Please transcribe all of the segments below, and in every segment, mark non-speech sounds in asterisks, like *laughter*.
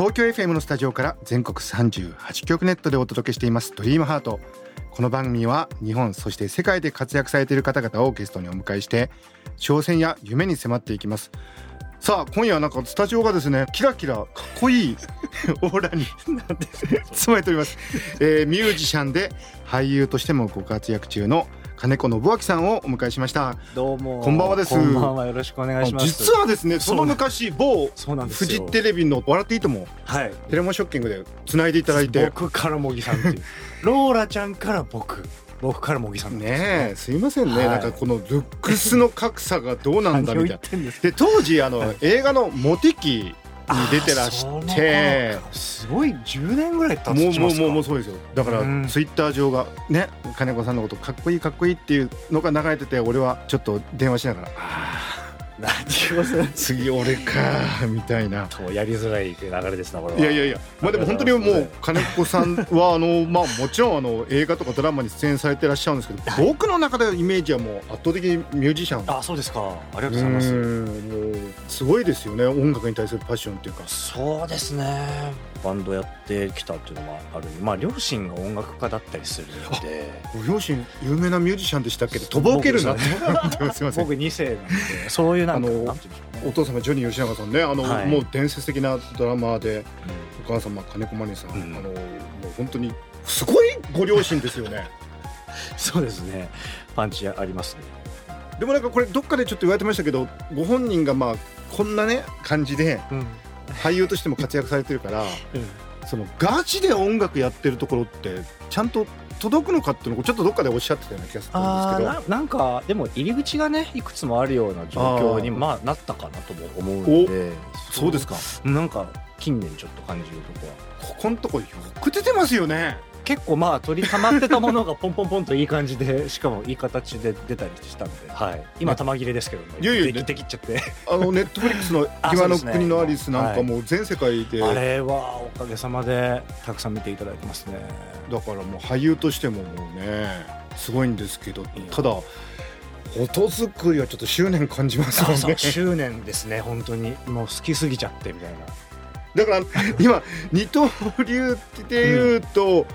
東京 FM のスタジオから全国38局ネットでお届けしていますドリームハート。この番組は日本そして世界で活躍されている方々をゲストにお迎えして挑戦や夢に迫っていきます。さあ今夜はなんかスタジオがですねキラキラかっこいい *laughs* オーラに *laughs* 包まれております、えーミュージシャンで俳優としてもご活躍中の金子信明さんをお迎えしました。どうも。こんばんはです。こんばんは。よろしくお願いします。実はですねその昔某フジテレビの「笑っていいともはい」テレモンショッキングでつないでいただいて。僕から茂木さんっていう。*laughs* ローラちゃんから僕。僕から茂木さんねえすいませんね、はい。なんかこのルックスの格差がどうなんだみたいな。*laughs* で当時あの映画の「モテキ」に出てらしてすごい10年ぐらい経もうもうもうもうそうですよ。だからうんツイッター上がね金子さんのことかっこいいかっこいいっていうのが流れてて俺はちょっと電話しながら何をする「次俺か」みたいな。とやりづらい流れですなこれは。いやいやいや。まあでも本当にもう金子さんはあの *laughs* まあもちろんあの映画とかドラマに出演されてらっしゃるんですけど僕の中でのイメージはもう圧倒的にミュージシャン。あそうですか。ありがとううございます。んもうすごいですよね。音楽に対するパッションっていうか。そうですね。バンドやってきたっていうのもある。まあ両親が音楽家だったりするので。ご両親有名なミュージシャンでしたっけ？どとぼけるなってす。いません。僕2世なんで。そういうあのお父様ジョニー吉永さんね。あの、はい。もう伝説的なドラマーでお母様金子マネさん、うん。あのもう本当にすごいご両親ですよね。*laughs* そうですね。パンチありますね。でもなんかこれどっかでちょっと言われてましたけどご本人がまあこんなね感じでうん。俳優としても活躍されてるから *laughs* そのガチで音楽やってるところってちゃんと届くのかっていうのをちょっとどっかでおっしゃってたような気がするんですけど。ななんかでも入り口がねいくつもあるような状況にまあなったかなとも思うので。そうですか。なんか近年ちょっと感じるとこは。ここのとこよく出てますよね結構まあ取りたまってたものがポンポンポンといい感じでしかもいい形で出たりしたんで、はい、今玉切れですけどもいやいやできちゃって。あの *laughs* ネットフリックスの「あ今の国のアリス」なんかもう全世界で、あれはおかげさまでたくさん見ていただいてますね。だからもう俳優としてももうねすごいんですけどただ音作りはちょっと執念感じますね。執念ですね本当に。もう好きすぎちゃってみたいな。だから今二刀流っていうと、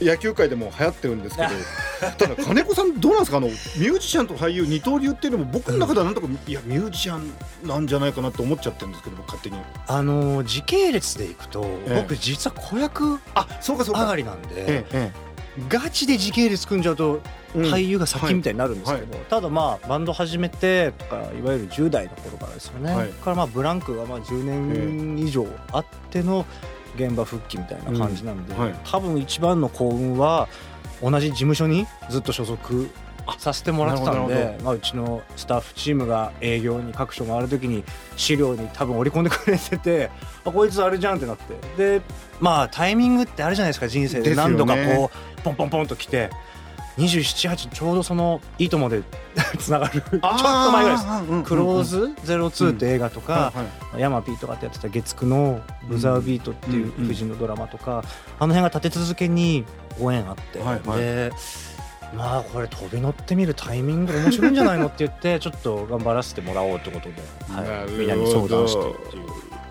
野球界でも流行ってるんですけど *laughs* ただ金子さんどうなんですか？あのミュージシャンと俳優二刀流っていうのも僕の中ではなんとか、いやミュージシャンなんじゃないかなと思っちゃってるんですけど勝手に。あの時系列でいくと、ええ。僕実は子役あそうかそうか。上がりなんで、ええガチで時系列組んじゃうとええ俳優が先みたいになるんですけど、はい。ただまあバンド始めてとかいわゆる10代の頃からですよね、はい。からまあブランクがまあ10年以上あっての現場復帰みたいな感じなんで、うんはい。多分一番の幸運は同じ事務所にずっと所属させてもらってたんで、まあ、うちのスタッフチームが営業に各所回る時に資料に多分織り込んでくれててあこいつあれじゃんってなって。でまあタイミングってあるじゃないですか人生で。何度かこうポンポンポンと来て278ちょうどその「いいとも!」で *laughs* つながる。ちょっと前ぐらいです。クローズ02って映画とか、ヤマピーとかってやってた月9の「ブザービート」っていううん夫人のドラマとか、あの辺が立て続けにご縁あって、でまあこれ飛び乗ってみるタイミング面白いんじゃないのって言って *laughs* ちょっと頑張らせてもらおうってことで、はい、みんなに相談してっていう。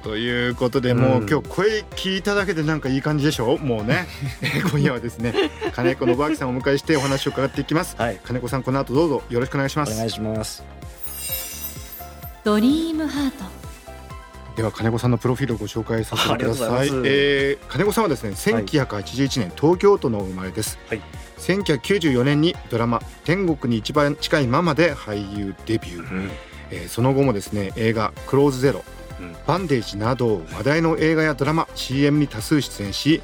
ということでもう、うん。今日声聞いただけでなんかいい感じでしょ？もうね。え *laughs* ー今夜はですね金子信明さんをお迎えしてお話を伺っていきます。はい、金子さんこの後どうぞよろしくお願いします。お願いします。ドリームハート。では金子さんのプロフィールをご紹介させてください。いえー金子さんはですね1981年、東京都のお生まれです、はい。1994年にドラマ「天国に一番近いママ」で俳優デビュー、うん。えーその後もですね映画「クローズゼロ」うん。バンデージなど話題の映画やドラマ CM に多数出演し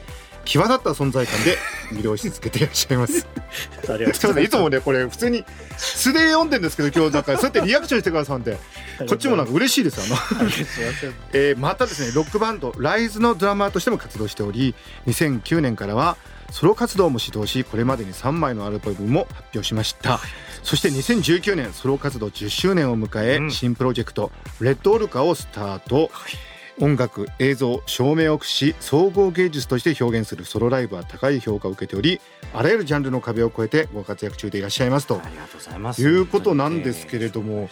際立った存在感で魅了しつけていらっしゃいます。ありがす。いません。いつもねこれ普通に素で読んでんですけど今日なんかそうやってリアクションしてくださるんでこっちもなんか嬉しいですあの。えーまたですねロックバンドライズのドラマーとしても活動しており2009年からはソロ活動も指導しこれまでに3枚のアルバムも発表しました。そして2019年ソロ活動10周年を迎え、うん。新プロジェクト「レッドオルカ」をスタート、音楽映像照明を駆使し総合芸術として表現するソロライブは高い評価を受けておりあらゆるジャンルの壁を越えてご活躍中でいらっしゃいますと。ありがとうございます。いうことなんですけれども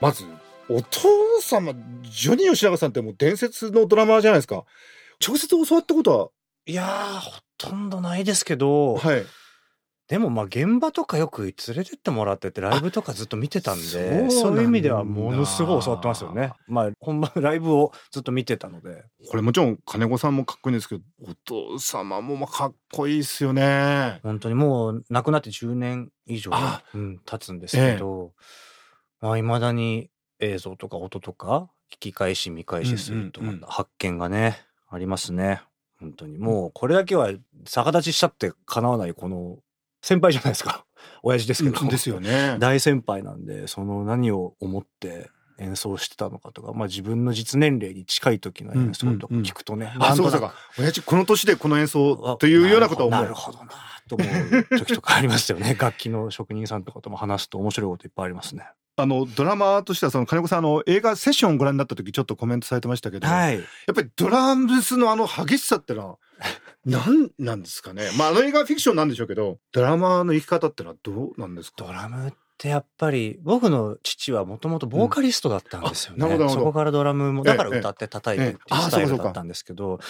まずお父様ジョニー吉永さんってもう伝説のドラマーじゃないですか。直接教わったこといやーほとんどないですけど、ははいでもまあ現場とかよく連れてってもらっててライブとかずっと見てたんでそういう意味ではものすごい教わってますよね。まあ本番ライブをずっと見てたので。これもちろん金子さんもかっこいいんですけどお父様もまあかっこいいですよね。本当にもう亡くなって10年以上、あうん、経つんですけど、まあ未だに映像とか音とか聞き返し見返しすると発見がねありますね。本当に。もうこれだけは逆立ちしちゃってかなわないこの先輩じゃないですか。*laughs* 親父ですけど、ですよね。大先輩なんでその何を思って演奏してたのかとか、まあ、自分の実年齢に近い時の演奏とか聞くとね、あそうかそうか。親父この年でこの演奏というようなことを思うなるほどなと思う時とかありますよね。*laughs* 楽器の職人さんとかとも話すと面白いこといっぱいありますね。あのドラマーとしてはその金子さんあの映画セッションをご覧になった時ちょっとコメントされてましたけど、はい、やっぱりドラムスのあの激しさってのは何なんですかね。まああの映画はフィクションなんでしょうけどドラマーの生き方ってのはどうなんですか？ドラムってやっぱり僕の父はもともとボーカリストだったんですよね、うんそこからドラムもだから歌って叩いてっていうスタイルだったんですけど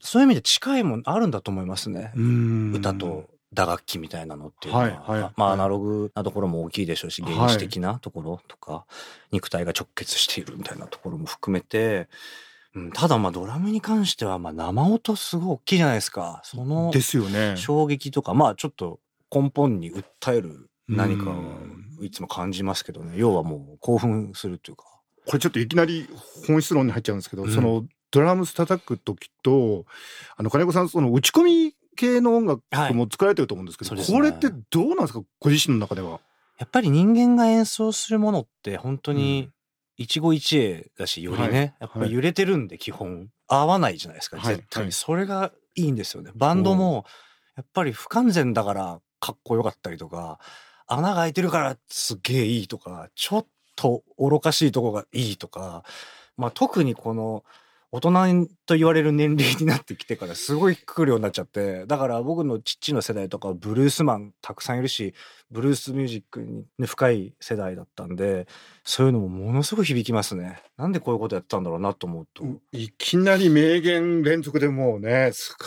そういう意味で近いもんあるんだと思いますね。うん。歌と打楽器みたいなのっていうのは、はいはいまあアナログなところも大きいでしょうし原始的なところとか、肉体が直結しているみたいなところも含めて、うん、ただまあドラムに関してはまあ生音すごい大きいじゃないですか。そのですよね。衝撃とかまあちょっと根本に訴える何かいつも感じますけどね。要はもう興奮するというか。これちょっといきなり本質論に入っちゃうんですけど、うん。そのドラムス叩く時とあの金子さんその打ち込み系の音楽も作られてると思うんですけど、はいね。これってどうなんですか？ご自身の中では。やっぱり人間が演奏するものって本当に一期一会だしよりね、はい。やっぱり揺れてるんで基本。合わないじゃないですか、はい。絶対はい。にそれがいいんですよね。バンドもやっぱり不完全だからかっこよかったりとか穴が開いてるからすっげえいいとかちょっと愚かしいとこがいいとかまあ特にこの大人と言われる年齢になってきてからすごい来るようになっちゃってだから僕の父の世代とかはブルースマンたくさんいるしブルースミュージックに、ね、深い世代だったんでそういうのもものすごい響きますね。なんでこういうことやってたんだろうなと思うと、いきなり名言連続でもうねすか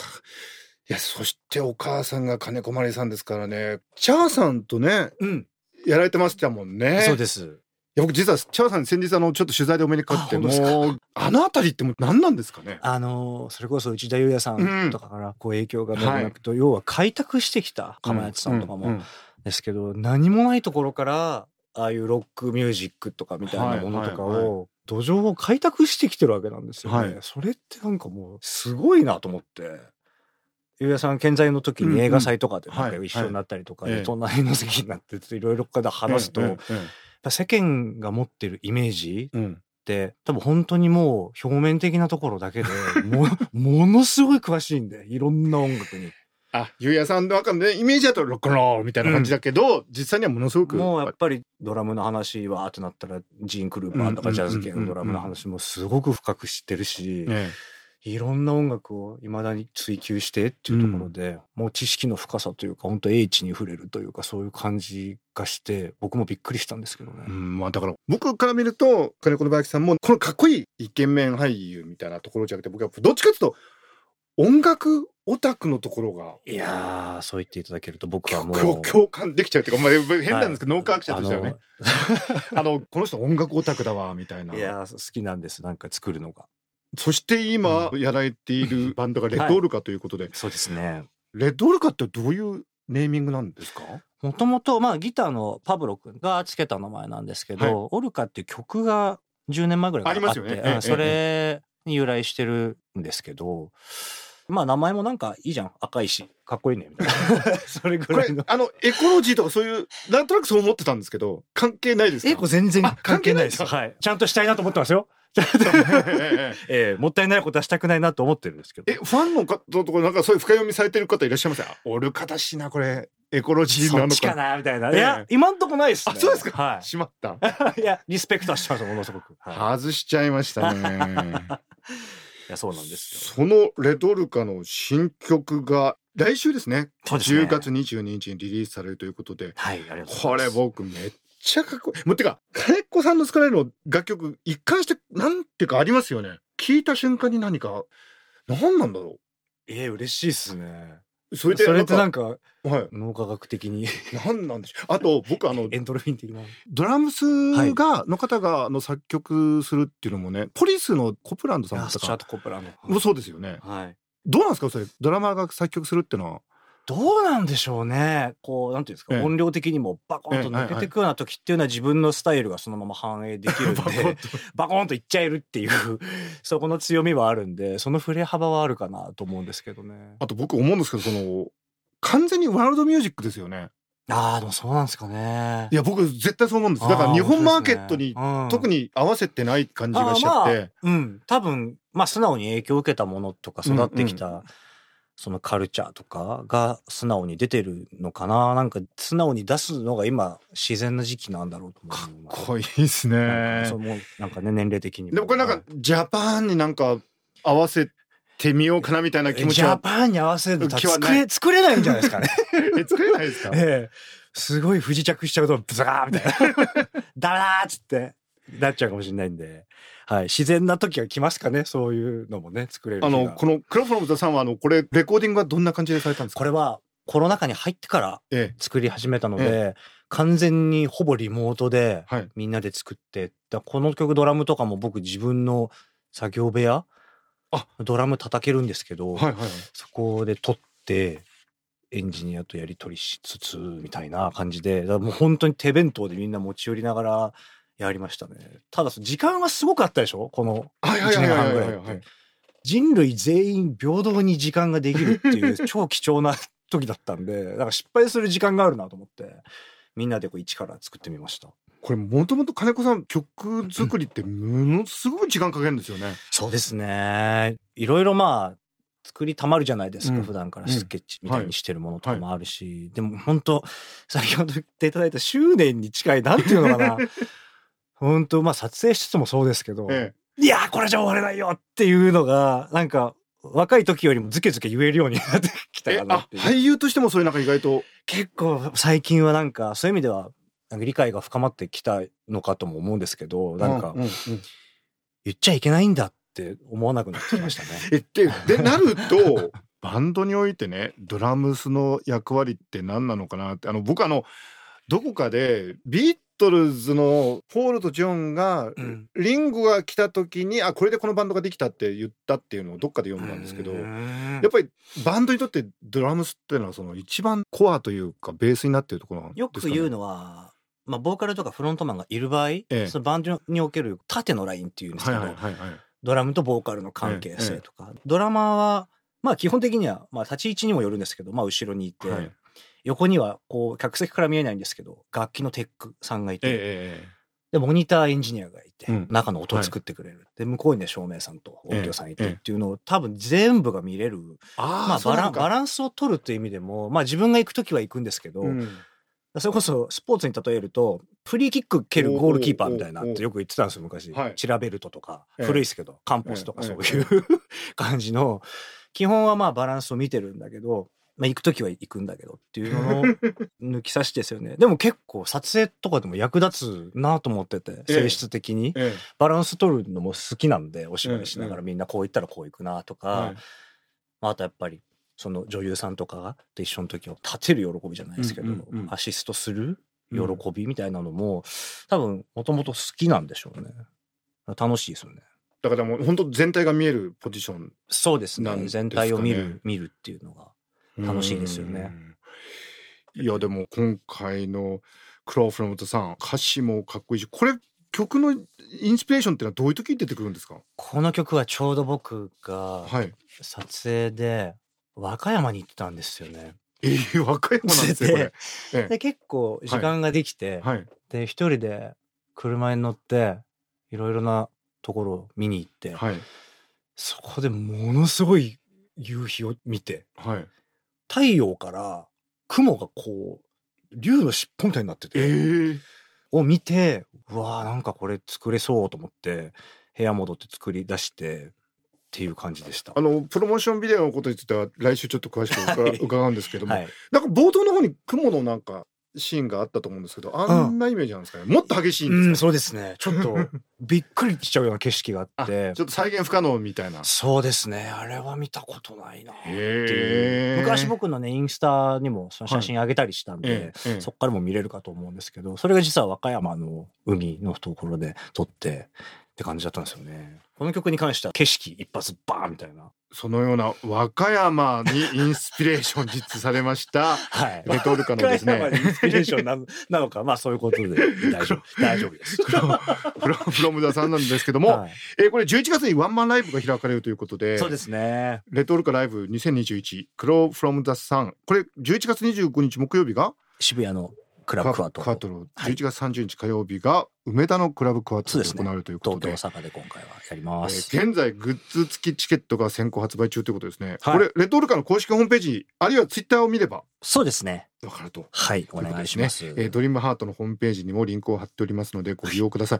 いやそしてお母さんが金子まりさんですからねチャーさんとねうん、やられてましたもんね。そうです。いや僕実はチャーさん先日あのちょっと取材でお目にかかってもうあの辺りってもう何なんですかね？あのそれこそ内田裕也さうん。んとかからこう影響が長くと、要は開拓してきた釜谷さんとかも、うんうんですけど何もないところからああいうロックミュージックとかみたいなものとかを土壌を開拓してきてるわけなんですよね。はい。それってなんかもうすごいなと思って。ゆうやさん健在の時に映画祭とかでなんかはい一緒になったりとか隣の席になっていろいろから話すと、ぱ世間が持ってるイメージって多分本当にもう表面的なところだけでも *laughs* ものすごい詳しいんでいろんな音楽に。あゆうやさんの中で、ね、イメージだとロックンロールみたいな感じだけど、実際にはものすごくもうやっぱりドラムの話はってなったらジーン・クルーパーとかジャズ系のドラムの話もすごく深く知ってるしえいろんな音楽をいまだに追求してっていうところで、もう知識の深さというか本当英知に触れるというかそういう感じがして僕もびっくりしたんですけどねえ。うんまあだから僕から見ると金子の林さんもこのかっこいいイケメン俳優みたいなところじゃなくて僕はどっちかというと音楽オタクのところがいやーそう言っていただけると僕はも共う。共感できちゃうっていうか、まあ、変なんですけど、はい脳科学者としてはねあの *laughs* この人音楽オタクだわみたいないやー好きなんですなんか作るのが。そして今やられているバンドがレッドオルカということで、そうですね。レッドオルカってどういうネーミングなんですか？もともとまあギターのパブロ君がつけた名前なんですけど、はい。オルカっていう曲が10年前ぐらいからあってありますよねそれに由来してるんですけどまあ名前もなんかいいじゃん。赤いしかっこいいねみたいな。*laughs* それぐこらいの。れあのエコロジーとかそういうなんとなくそう思ってたんですけど関係ないですか？エコ全然あ関係ないですはい。ちゃんとしたいなと思ってますよええええもったいないことはしたくないなと思ってるんですけど。えファンの方とかなんかそういう深読みされてる方いらっしゃいますあオルカだしなこれ。エコロジーなのか。かなみたいな、ええ。いや今んとこないですね。あそうですか。はしまった。い *laughs* いやリスペクトはしてますものすごく、はい、外しちゃいましたね。*laughs* いやそうなんですよ。そのレドルカの新曲が来週ですね。そうですね。10月22日にリリースされるということで。はいありがとうござこれいます。僕めっちゃかっこいい。もうてか金子さんの作られる楽曲一貫してなんていうかありますよね。聞いた瞬間に何か何なんだろええ嬉しいっすね。うそれでそれってなんかかはい。脳科学的に。何なんでしょう。あと僕あの *laughs* エントロフィン的な。ドラムスが、の方があの作曲するっていうのもねポリスのコプランドさんだったか。スチャート・コップラの。もうそうですよね。はい。どうなんですか？それドラマーが作曲するっていうのはどうなんでしょうね。こうなんていうんですか、ええ。音量的にもバコンと抜けていくような時っていうのは自分のスタイルがそのまま反映できるんで *laughs* バコンと。いっちゃえるっていうそこの強みはあるんでその振れ幅はあるかなと思うんですけどね。あと僕思うんですけどその完全にワールドミュージックですよね。ああでもそうなんですかね。いや僕絶対そう思うんです。だから日本マーケットに特にに合わせてない感じがしちゃって、うん。多分まあ素直に影響を受けたものとか育ってきた、そのカルチャーとかが素直に出てるのかな。なんか素直に出すのが今自然な時期なんだろうと思うかっこいいですなんねかそうもうなんかね年齢的にも。でもこれなんかジャパンになんか合わせてみようかなみたいな気持ちジャはパンに合わせると作れ作れないんじゃないですかね。え *laughs* 作れないですか？*laughs* ええ。すごい不時着しちゃうとブザーみたいな。*laughs* ダメだーっつってなっちゃうかもしれないんで、はい、自然な時が来ますかね。そういうのもね作れる日あがのこのクラフトのザさんはあのこれレコーディングはどんな感じでされたんですか？これはコロナ禍に入ってからええ。作り始めたので、え。完全にほぼリモートではい。みんなで作ってだこの曲ドラムとかも僕自分の作業部屋あ。ドラム叩けるんですけど、はいはいはい。そこで撮ってエンジニアとやり取りしつつみたいな感じでだからもう本当に手弁当でみんな持ち寄りながらやりましたね。ただ時間はすごかったでしょ？この1はいはいはい年半はいはい。はいぐらいって。人類全員平等に時間ができるっていう *laughs* 超貴重な時だったんでだから失敗する時間があるなと思ってみんなでこう一から作ってみました。これもともと金子さん曲作りってものすごい時間かけるんですよね。そうですね。いろいろまあ作りたまるじゃないですか、うん。普段からスケッチみたいにしてるものとかもあるし、でも本当先ほど言っていただいた執念に近いなんていうのかな本当まあ撮影しつつもそうですけど、えいやーこれじゃ終われないよっていうのがなんか若い時よりもズケズケ言えるようになってきたえかなって俳優としてもそういうなんか意外と。結構最近はなんかそういう意味では理解が深まってきたのかとも思うんですけどなんか言っちゃいけないんだって思わなくなってきましたね。*laughs* えででなるとバンドにおいてねドラムスの役割って何なのかなってあの僕あのどこかでビートルズのポールとジョンが、うん。リンゴが来た時にあこれでこのバンドができたって言ったっていうのをどっかで読んだんですけど。やっぱりバンドにとってドラムスっていうのはその一番コアというかベースになっているところなんですか、ね、よく言うのは、まあ、ボーカルとかフロントマンがいる場合、えそのバンドにおける縦のラインっていうんですけど、はいはいはいはい。ドラムとボーカルの関係性とか、ドラマーはまあ基本的には、まあ、立ち位置にもよるんですけど、まあ、後ろにいて、はい横にはこう客席から見えないんですけど楽器のテックさんがいて、えええでモニターエンジニアがいて、うん。中の音を作ってくれる、で向こうにね照明さんと音響さんいてええっていうのを多分全部が見れる、あまあ、バランバンランスを取るという意味でも、まあ、自分が行く時は行くんですけど、うん。それこそスポーツに例えるとフリーキック蹴るゴールキーパーみたいなってよく言ってたんですよ昔、はい。チラベルトとか、ええ。古いですけどカンポスとかええそういう、*laughs* 感じの。基本はまあバランスを見てるんだけど、まあ、行く時は行くんだけどっていうのを *laughs* 抜き差しですよね。でも結構撮影とかでも役立つなと思っててええ。性質的に。えバランス取るのも好きなんでお芝居しながえらみんなこう言ったらこう行くなとか、まあ、あとやっぱりその女優さんとかがと一緒の時を立てる喜びじゃないですけど、うんうんうんアシストする喜びみたいなのも、多分もともと好きなんでしょうね。楽しいですよね。だからもう本当全体が見えるポジションそうですね。全体を見る見るっていうのが楽しいですよね。うん。いやでも今回のクローフロムトさん歌詞もかっこいいしこれ曲のインスピレーションってのはどういう時に出てくるんですか？この曲はちょうど僕がはい。撮影で和歌山に行ってたんですよね。えー、和歌山なんですよこれ。えで結構時間ができて、えはい。で一人で車に乗っていろいろなところを見に行って、はい。そこでものすごい夕日を見てはい太陽から雲がこう竜の尻尾みたいになってて、えー、を見てうわーなんかこれ作れそうと思って部屋戻って作り出してっていう感じでした。あのプロモーションビデオのことについては来週ちょっと詳しく伺,、うんですけども、はい、なんか冒頭の方に雲のなんかシーンがあったと思うんですけどあんなイメージなんですかね、もっと激しいんですそうですね。ちょっと *laughs* びっくりしちゃうような景色がああってちょ。っと再現不可能みたいなそうですね。あれは見たことないなっていう。昔僕のね、インスタにもその写真上げたりしたんで、ええええそっからも見れるかと思うんですけど、それが実は和歌山の海のところで撮ってって感じだったんですよね。この曲に関しては景色一発バーンみたいな。そのような和歌山にインスピレーション実されましたはい。レトルカのですね和歌山にインスピレーションなのなのか、まあそういうことで大丈夫、大丈夫です。フロフロムダさんなんですけども、はいえーこれ11月にワンマンライブが開かれるということでそうですね。レトルカライブ2021クローフロムダさんこれ11月25日木曜日が？渋谷のクラブクワトロ。クワトロはい11月30日火曜日が梅田のクラブクワトそうで行われるということで。東京、大阪で今回はやりえます。ー現在グッズ付きチケットが先行発売中ということですね、はい。これレトルカの公式ホームページあるいはツイッターを見れば。そうですね。わかると。はい、お願いします。えードリームハートのホームページにもリンクを貼っておりますのでご利用ください。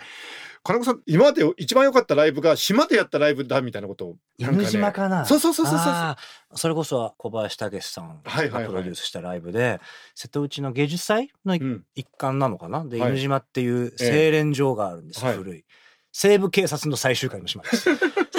金子さん今まで一番良かったライブが島でやったライブだみたいなことをなん島かな？そうそうそうそうそう。それこそ小林武史さんはいはいはい。がプロデュースしたライブで、瀬戸内の芸術祭のうん。一環なのかな？で、はい。犬島っていうええ精錬場があるんですよ、はい。古い。西部警察の最終回の島です。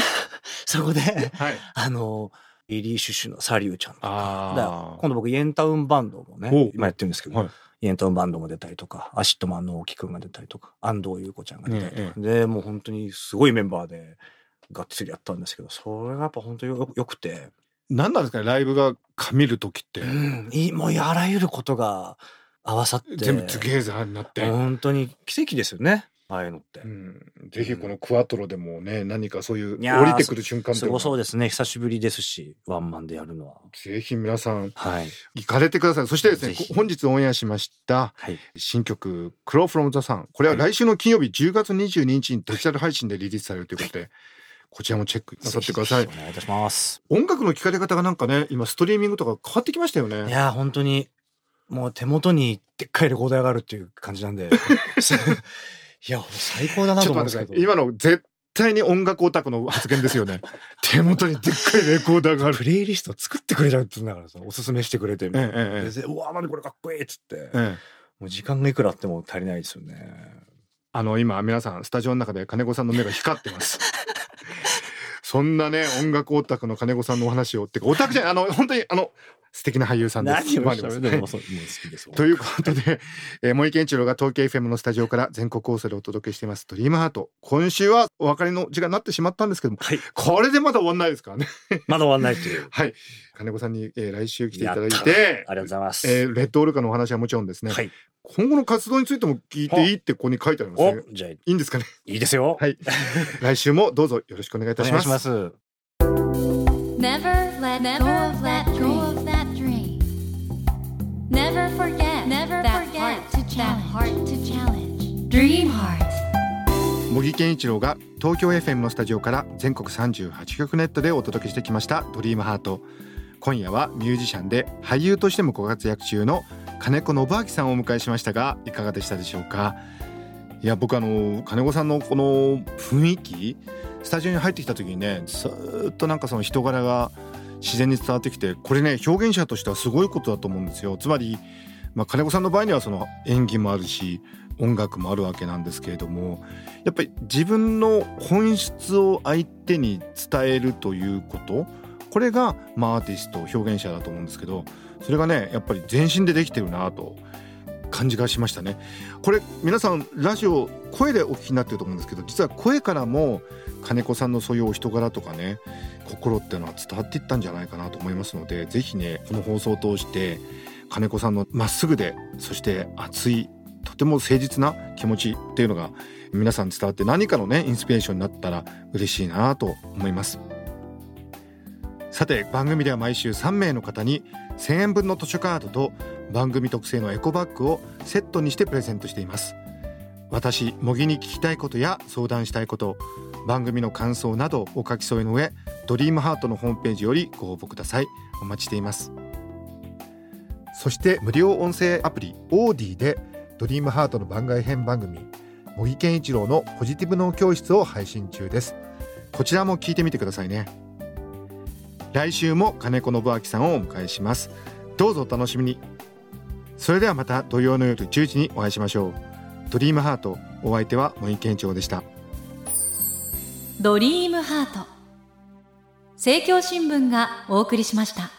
*laughs* そこで、はい。あの、リリー・シュシュの Salyuちゃんとか、今度僕 YEN TOWN BANDもね今やってるんですけど、はい。 YEN TOWN BANDも出たりとか ACIDMANの大木くんが出たりとか安藤裕子ちゃんが出たりとか、でもう本当にすごいメンバーでがっつりやったんですけどそれがやっぱ本当によよくて、何なんですかねライブが神る時って、うん、もうあらゆることが合わさって。全部トゥゲーザーになって、本当に奇跡ですよね。ああいうのって。うん、ぜひこのクワトロでもね何かそういう降りてくる瞬間すごそうでですね。久しぶりですしワンマンでやるのは。ぜひ皆さんはい、行かれてください。そしてですね本日オンエアしましたはい、新曲「クローフロムザさんこれは来週の金曜日10月22日にデジタル配信でリリースされるということで、こちらもチェックなさってください。お願いいたします。音楽の聴かれ方がなんかね今ストリーミングとか変わってきましたよね。いやー本当にもう手元にでっかいレコーダーがあるっていう感じなんで。*laughs* いや最高だなと思うんですけど。今の絶対に音楽オタクの発言ですよね。*laughs* 手元にでっかいレコーダーがある。プレイリスト作ってくれたって言うんだからさおすすめしてくれて、ええええでうわ何これかっこいいっつって、ええ。もう時間がいくらあっても足りないですよね。あの今皆さんスタジオの中で金子さんの目が光ってます。そんなね音楽オタクの金子さんのお話を。ってかオタクじゃないあの本当にあの素敵な俳優さんです。何をしゃべる？のもそうもう好きですということで、えー、森健一郎が東京 FM のスタジオから全国放送でお届けしています「ドリームハート。今週はお別れの時間になってしまったんですけどもはい。これでまだ終わんないですからね。まだ終わんないっていう。*laughs* はい。金子さんに、えー来週来ていただいてありがとうございます、えーレッドオルカのお話はもちろんですね、はい。今後の活動についても聞いていいってここに書いてありますおねじゃあ。いいいんですかね？いですよ、はい。*laughs* 来週もどうぞよろしくお願いいたお願いします that heart to challenge. Dream heart. 茂木健一郎が東京 FM のスタジオから全国38局ネットでお届けしてきました「ドリームハート今夜はミュージシャンで俳優としてもご活躍中の金子信明さんをお迎えしましたがいかがでしたでしょうか？いや僕あの金子さんのこの雰囲気スタジオに入ってきた時にねずーっとなんかその人柄が自然に伝わってきてこれね表現者としてはすごいことだと思うんですよつまり、まあ、金子さんの場合にはその演技もあるし音楽もあるわけなんですけれどもやっぱり自分の本質を相手に伝えるということこれが、まあ、アーティスト表現者だと思うんですけどそれがねやっぱり全身でできてるなと感じがしましたね。これ皆さんラジオ声でお聞きになってると思うんですけど実は声からも金子さんのそういうお人柄とかね心っていうのは伝わっていったんじゃないかなと思いますのでぜひねこの放送を通して金子さんのまっすぐでそして熱いとても誠実な気持ちっていうのが皆さん伝わって何かのねインスピレーションになったら嬉しいなと思います。さて番組では毎週3名の方に1000円分の図書カードと番組特製のエコバッグをセットにしてプレゼントしています。私模擬に聞きたいことや相談したいこと番組の感想などお書き添えの上ドリームハートのホームページよりご応募ください。お待ちしています。そして無料音声アプリオーディでドリームハートの番外編番組茂木健一郎のポジティブ脳教室を配信中です。こちらも聞いてみてくださいね。来週も金子信明さんをお迎えします。どうぞお楽しみに。それではまた土曜の夜10時にお会いしましょう。ドリームハートお相手は森健一郎でした。ドリームハート。政教新聞がお送りしました。